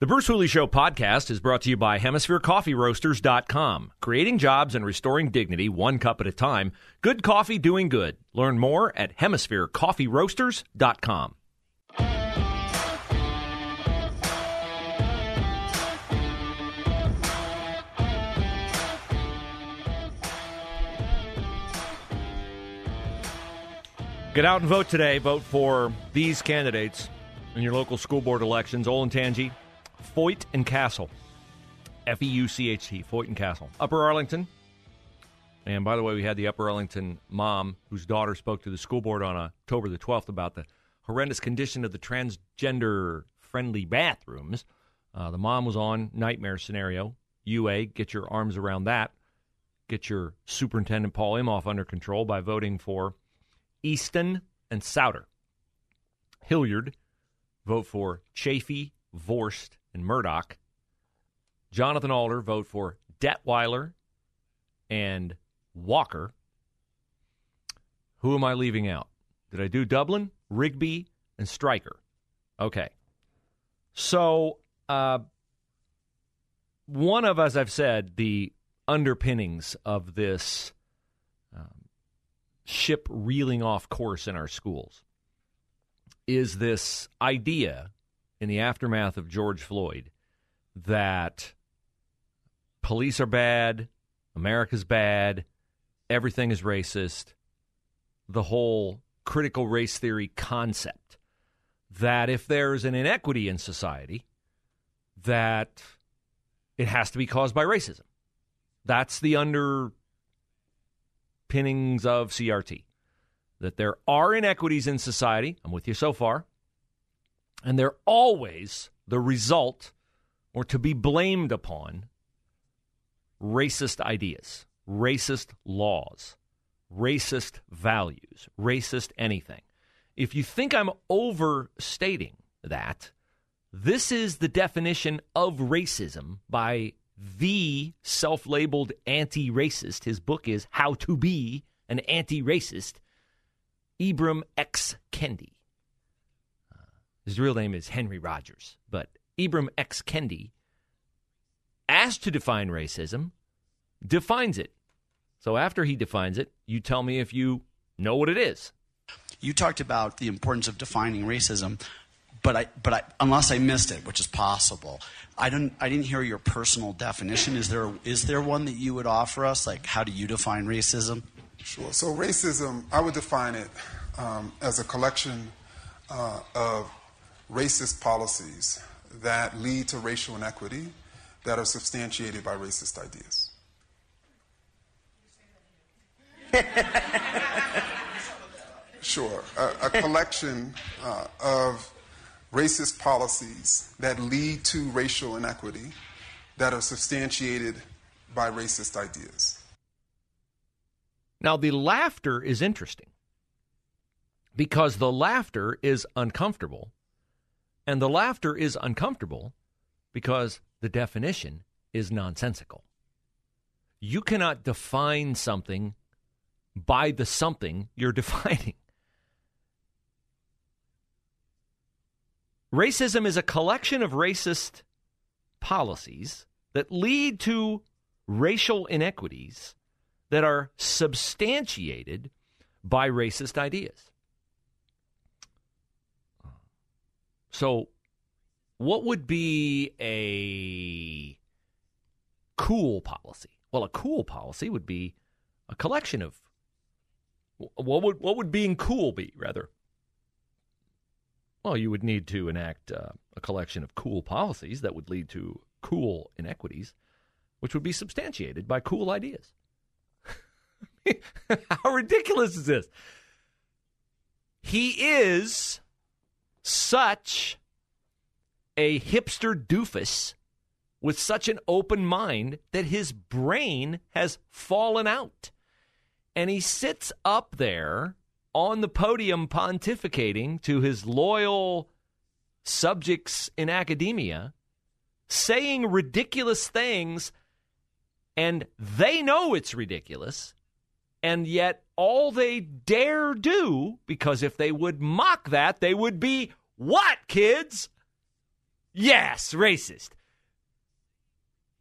The Bruce Hooley Show podcast is brought to you by HemisphereCoffeeRoasters.com. Creating jobs and restoring dignity one cup at a time. Good coffee doing good. Learn more at HemisphereCoffeeRoasters.com. Get out and vote today. Vote for these candidates in your local school board elections. Olentangy, Feucht and Castle. F E U C H T, Feucht and Castle. Upper Arlington. And by the way, we had the Upper Arlington mom whose daughter spoke to the school board on October the 12th about the horrendous condition of the transgender friendly bathrooms. Uh, the mom was on Nightmare Scenario, UA. Get your arms around that. Get your Superintendent Paul Imhoff under control by voting for Easton and Souter. Hilliard, vote for Chafee, Vorst, and Murdoch. Jonathan Alder, vote for Detweiler and Walker. Who am I leaving out? Did I do Dublin, Rigby, and Stryker? Okay. So, uh, one of, as I've said, the underpinnings of this um, ship reeling off course in our schools is this idea in the aftermath of George Floyd that police are bad, America's bad, everything is racist, the whole critical race theory concept that if there's an inequity in society that it has to be caused by racism. That's the underpinnings of CRT. That there are inequities in society. I'm with you so far. And they're always the result or to be blamed upon racist ideas, racist laws, racist values, racist anything. If you think I'm overstating that, this is the definition of racism by the self labeled anti racist. His book is How to Be an Anti Racist, Ibram X. Kendi. His real name is Henry Rogers, but Ibram X. Kendi, asked to define racism, defines it. So after he defines it, you tell me if you know what it is. You talked about the importance of defining racism, but I, but I, unless I missed it, which is possible, I didn't, I didn't hear your personal definition. Is there, is there one that you would offer us? Like, how do you define racism? Sure. So racism, I would define it um, as a collection uh, of racist policies that lead to racial inequity that are substantiated by racist ideas. sure. A, a collection uh, of racist policies that lead to racial inequity that are substantiated by racist ideas. Now, the laughter is interesting because the laughter is uncomfortable. And the laughter is uncomfortable because the definition is nonsensical. You cannot define something by the something you're defining. Racism is a collection of racist policies that lead to racial inequities that are substantiated by racist ideas. So, what would be a cool policy? Well, a cool policy would be a collection of what would what would being cool be rather? Well, you would need to enact uh, a collection of cool policies that would lead to cool inequities, which would be substantiated by cool ideas. How ridiculous is this? He is such a hipster doofus with such an open mind that his brain has fallen out. And he sits up there on the podium pontificating to his loyal subjects in academia, saying ridiculous things, and they know it's ridiculous. And yet, all they dare do, because if they would mock that, they would be what, kids? Yes, racist.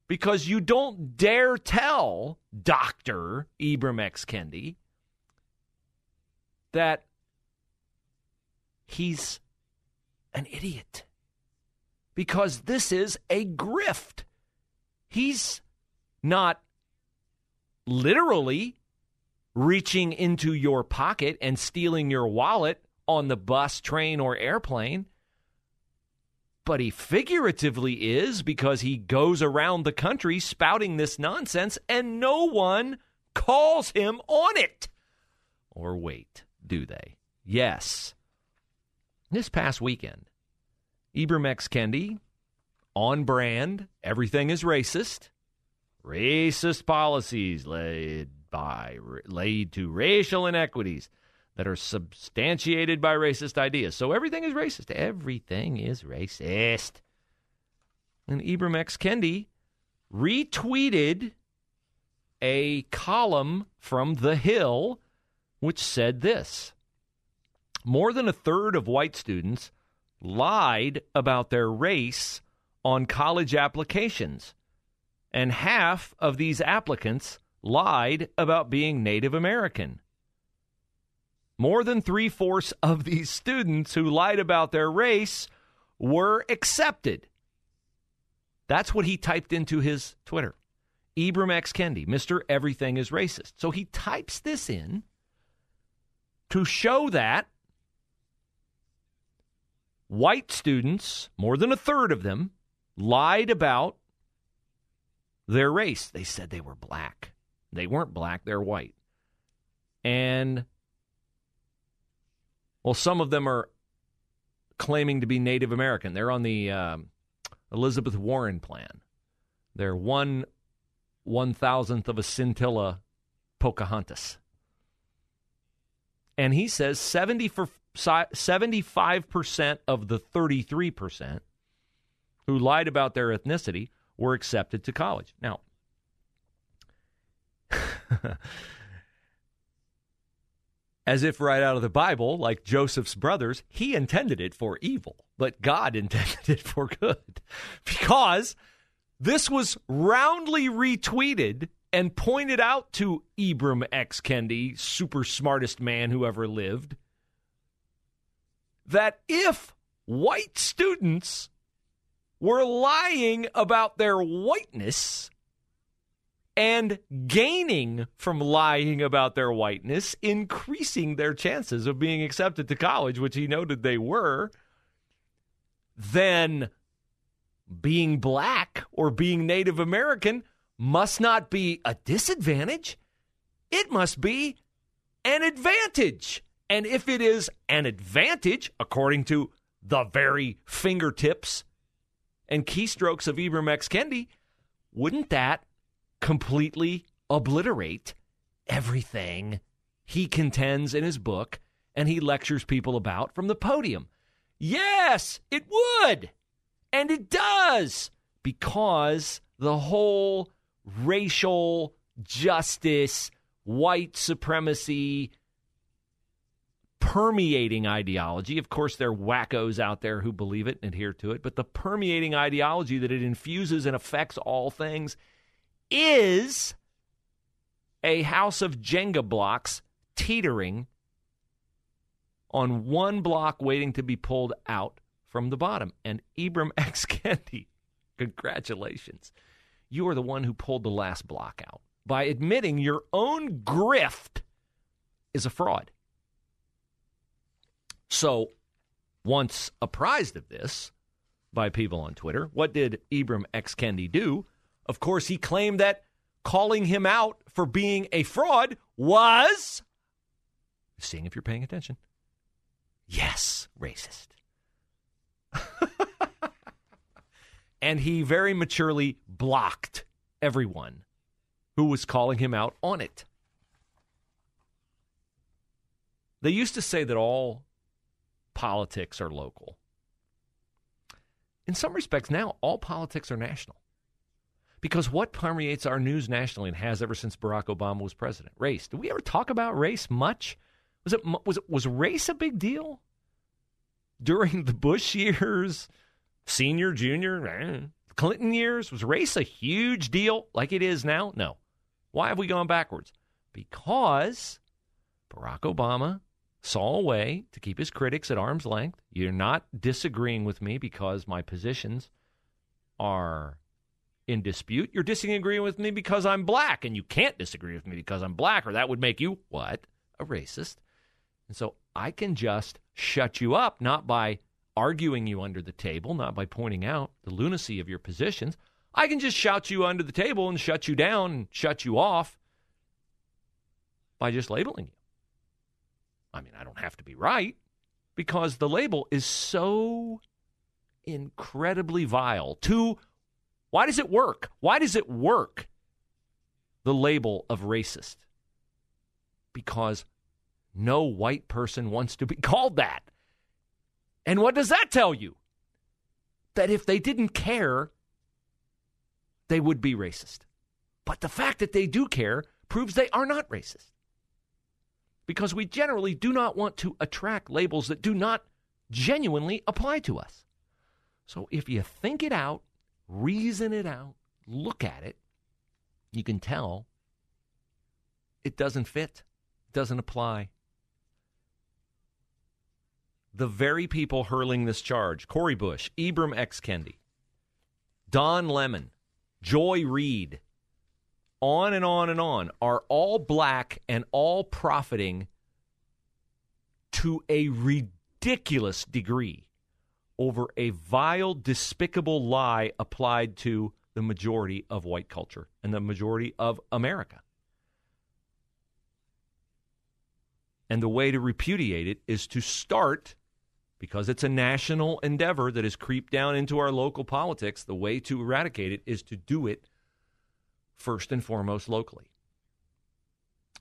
Because you don't dare tell Dr. Ibram X. Kendi that he's an idiot. Because this is a grift. He's not literally reaching into your pocket and stealing your wallet on the bus, train, or airplane. But he figuratively is because he goes around the country spouting this nonsense and no one calls him on it. Or wait, do they? Yes. This past weekend, Ibram X. Kendi, on brand, everything is racist. Racist policies laid by laid to racial inequities that are substantiated by racist ideas. So everything is racist. Everything is racist. And Ibram X. Kendi retweeted a column from The Hill which said this More than a third of white students lied about their race on college applications, and half of these applicants lied about being Native American. More than three fourths of these students who lied about their race were accepted. That's what he typed into his Twitter. Ibram X. Kendi, Mr. Everything is Racist. So he types this in to show that white students, more than a third of them, lied about their race. They said they were black. They weren't black, they're white. And well, some of them are claiming to be Native American. They're on the um, Elizabeth Warren plan. They're one one thousandth of a scintilla Pocahontas. And he says 70 for, 75% of the 33% who lied about their ethnicity were accepted to college. Now, as if right out of the Bible, like Joseph's brothers, he intended it for evil, but God intended it for good. Because this was roundly retweeted and pointed out to Ibram X. Kendi, super smartest man who ever lived, that if white students were lying about their whiteness, and gaining from lying about their whiteness, increasing their chances of being accepted to college, which he noted they were, then being black or being Native American must not be a disadvantage. It must be an advantage. And if it is an advantage, according to the very fingertips and keystrokes of Ibram X. Kendi, wouldn't that completely obliterate everything he contends in his book and he lectures people about from the podium. Yes, it would. And it does because the whole racial justice, white supremacy, permeating ideology. Of course, there are wackos out there who believe it and adhere to it, but the permeating ideology that it infuses and affects all things is a house of Jenga blocks teetering on one block waiting to be pulled out from the bottom. And Ibram X. Kendi, congratulations. You are the one who pulled the last block out by admitting your own grift is a fraud. So, once apprised of this by people on Twitter, what did Ibram X. Kendi do? Of course, he claimed that calling him out for being a fraud was seeing if you're paying attention. Yes, racist. And he very maturely blocked everyone who was calling him out on it. They used to say that all politics are local. In some respects, now all politics are national. Because what permeates our news nationally and has ever since Barack Obama was president? Race. Did we ever talk about race much? Was it was it, was race a big deal during the Bush years, senior, junior, eh, Clinton years? Was race a huge deal like it is now? No. Why have we gone backwards? Because Barack Obama saw a way to keep his critics at arm's length. You're not disagreeing with me because my positions are in dispute. You're disagreeing with me because I'm black, and you can't disagree with me because I'm black, or that would make you what? A racist. And so I can just shut you up, not by arguing you under the table, not by pointing out the lunacy of your positions. I can just shout you under the table and shut you down and shut you off by just labeling you. I mean, I don't have to be right because the label is so incredibly vile. To why does it work? Why does it work? The label of racist. Because no white person wants to be called that. And what does that tell you? That if they didn't care, they would be racist. But the fact that they do care proves they are not racist because we generally do not want to attract labels that do not genuinely apply to us. So if you think it out, reason it out, look at it, you can tell it doesn't fit, doesn't apply. The very people hurling this charge Cori Bush, Ibram X. Kendi, Don Lemon, Joy Reid, on and on and on, are all black and all profiting to a ridiculous degree over a vile, despicable lie applied to the majority of white culture and the majority of America. And the way to repudiate it is to start, because it's a national endeavor that has creeped down into our local politics, the way to eradicate it is to do it first and foremost locally.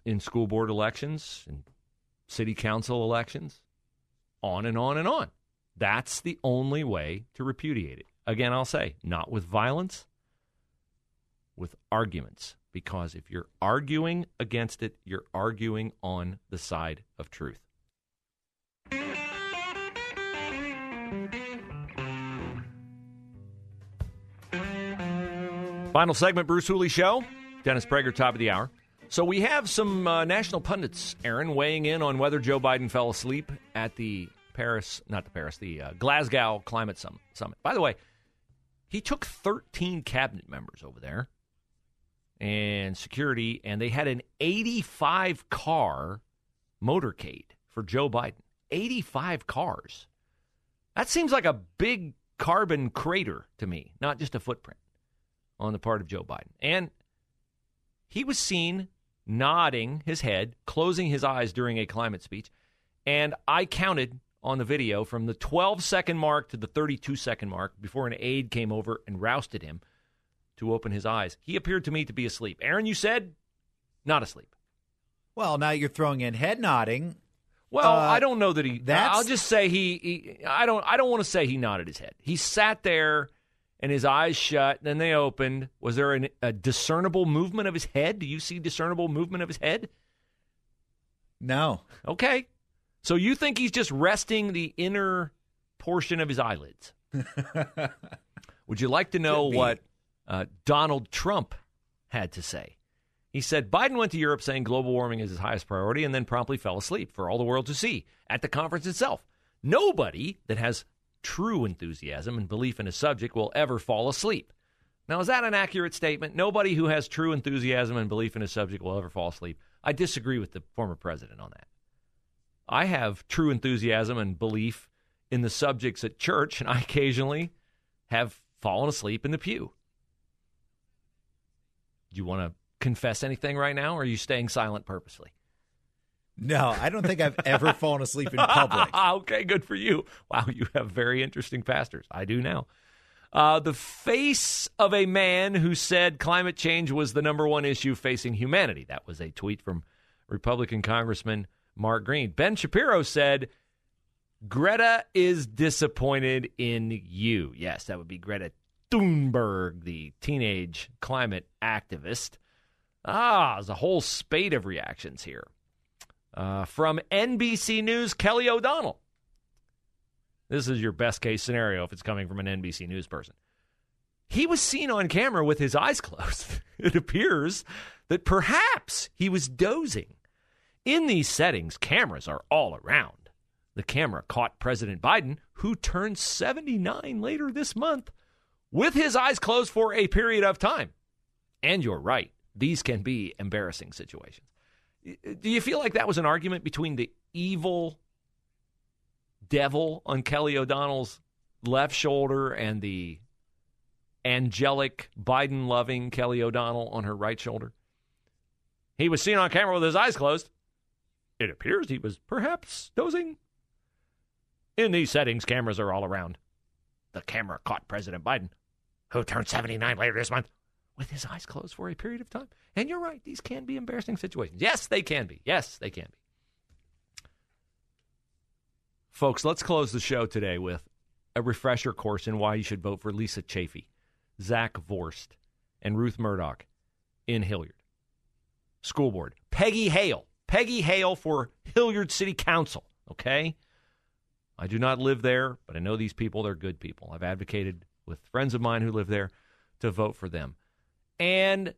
In school board elections, in city council elections, on and on and on. That's the only way to repudiate it. Again, I'll say, not with violence, with arguments. Because if you're arguing against it, you're arguing on the side of truth. Final segment, Bruce Hooley Show. Dennis Prager, top of the hour. So we have some uh, national pundits, Aaron, weighing in on whether Joe Biden fell asleep at the Paris, not the Paris, the uh, Glasgow Climate Summit. By the way, he took 13 cabinet members over there and security, and they had an 85 car motorcade for Joe Biden. 85 cars. That seems like a big carbon crater to me, not just a footprint on the part of Joe Biden. And he was seen nodding his head, closing his eyes during a climate speech. And I counted on the video from the 12 second mark to the 32 second mark before an aide came over and rousted him to open his eyes. He appeared to me to be asleep. Aaron, you said not asleep. Well, now you're throwing in head nodding. Well, uh, I don't know that he. That's... I'll just say he, he. I don't. I don't want to say he nodded his head. He sat there and his eyes shut. Then they opened. Was there an, a discernible movement of his head? Do you see discernible movement of his head? No. Okay. So you think he's just resting the inner portion of his eyelids? Would you like to know what uh, Donald Trump had to say? He said Biden went to Europe saying global warming is his highest priority and then promptly fell asleep for all the world to see at the conference itself. Nobody that has true enthusiasm and belief in a subject will ever fall asleep. Now, is that an accurate statement? Nobody who has true enthusiasm and belief in a subject will ever fall asleep. I disagree with the former president on that. I have true enthusiasm and belief in the subjects at church, and I occasionally have fallen asleep in the pew. Do you want to confess anything right now, or are you staying silent purposely? No, I don't think I've ever fallen asleep in public. okay, good for you. Wow, you have very interesting pastors. I do now. Uh, the face of a man who said climate change was the number one issue facing humanity. That was a tweet from Republican Congressman Mark Green. Ben Shapiro said, Greta is disappointed in you. Yes, that would be Greta Thunberg, the teenage climate activist. Ah, there's a whole spate of reactions here. Uh, from NBC News, Kelly O'Donnell. This is your best case scenario if it's coming from an NBC News person. He was seen on camera with his eyes closed. it appears that perhaps he was dozing. In these settings, cameras are all around. The camera caught President Biden, who turns 79 later this month, with his eyes closed for a period of time. And you're right, these can be embarrassing situations. Uh, do you feel like that was an argument between the evil devil on Kelly O'Donnell's left shoulder and the angelic, Biden loving Kelly O'Donnell on her right shoulder? He was seen on camera with his eyes closed. It appears he was perhaps dozing. In these settings, cameras are all around. The camera caught President Biden, who turned 79 later this month, with his eyes closed for a period of time. And you're right, these can be embarrassing situations. Yes, they can be. Yes, they can be. Folks, let's close the show today with a refresher course in why you should vote for Lisa Chafee, Zach Vorst, and Ruth Murdoch in Hilliard. School Board. Peggy Hale. Peggy Hale for Hilliard City Council. Okay? I do not live there, but I know these people. They're good people. I've advocated with friends of mine who live there to vote for them. And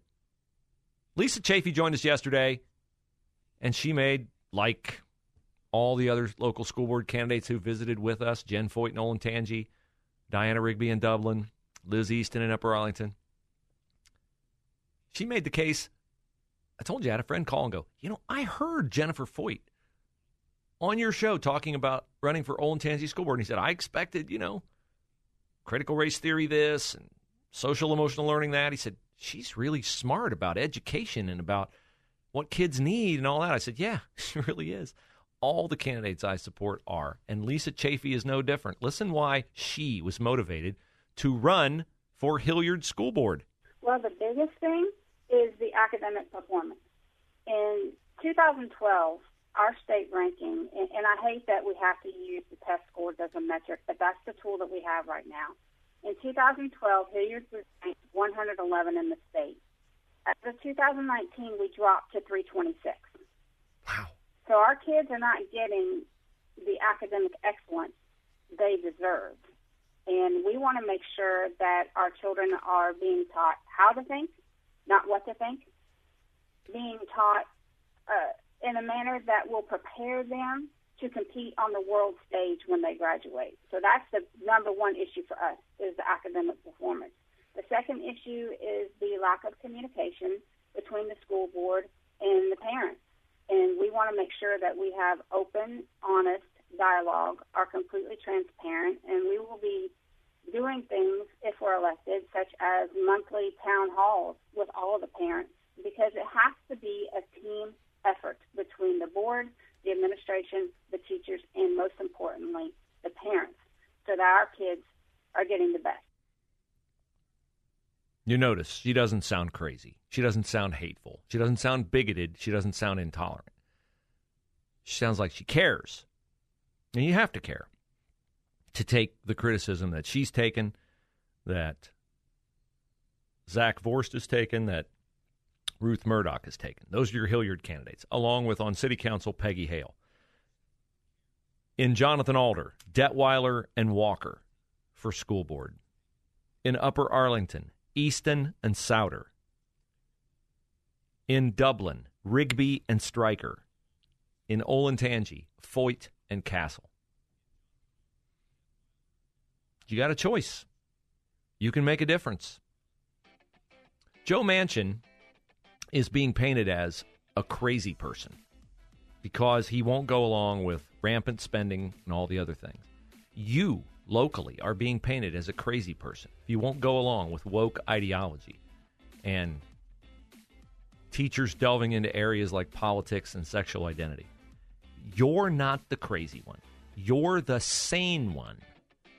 Lisa Chafee joined us yesterday, and she made, like all the other local school board candidates who visited with us Jen Feucht and Tangi, Diana Rigby in Dublin, Liz Easton in Upper Arlington. She made the case. I told you I had a friend call and go, you know, I heard Jennifer Feucht on your show talking about running for Olentangy School Board. And he said, I expected, you know, critical race theory this and social emotional learning that. He said, she's really smart about education and about what kids need and all that. I said, yeah, she really is. All the candidates I support are. And Lisa Chafee is no different. Listen why she was motivated to run for Hilliard School Board. Well, the biggest thing is the academic performance. In 2012, our state ranking, and, and I hate that we have to use the test scores as a metric, but that's the tool that we have right now. In 2012, Hilliard was ranked 111 in the state. As of 2019, we dropped to 326. Wow. So our kids are not getting the academic excellence they deserve. And we want to make sure that our children are being taught how to think, not what to think, being taught uh, in a manner that will prepare them to compete on the world stage when they graduate. So that's the number one issue for us is the academic performance. The second issue is the lack of communication between the school board and the parents. And we want to make sure that we have open, honest dialogue, are completely transparent, and we will be doing things if we're elected, such as monthly town halls with all of the parents, because it has to be a team effort between the board, the administration, the teachers, and most importantly, the parents, so that our kids are getting the best. You notice she doesn't sound crazy. She doesn't sound hateful. She doesn't sound bigoted. She doesn't sound intolerant. She sounds like she cares. And you have to care to take the criticism that she's taken, that Zach Vorst has taken, that Ruth Murdoch has taken. Those are your Hilliard candidates, along with on City Council Peggy Hale. In Jonathan Alder, Detweiler, and Walker for school board. In Upper Arlington, Easton and Souter. In Dublin, Rigby and Stryker. In Olentangy, Feucht and Castle. You got a choice. You can make a difference. Joe Manchin is being painted as a crazy person because he won't go along with rampant spending and all the other things. You locally are being painted as a crazy person. if You won't go along with woke ideology and teachers delving into areas like politics and sexual identity. You're not the crazy one. You're the sane one.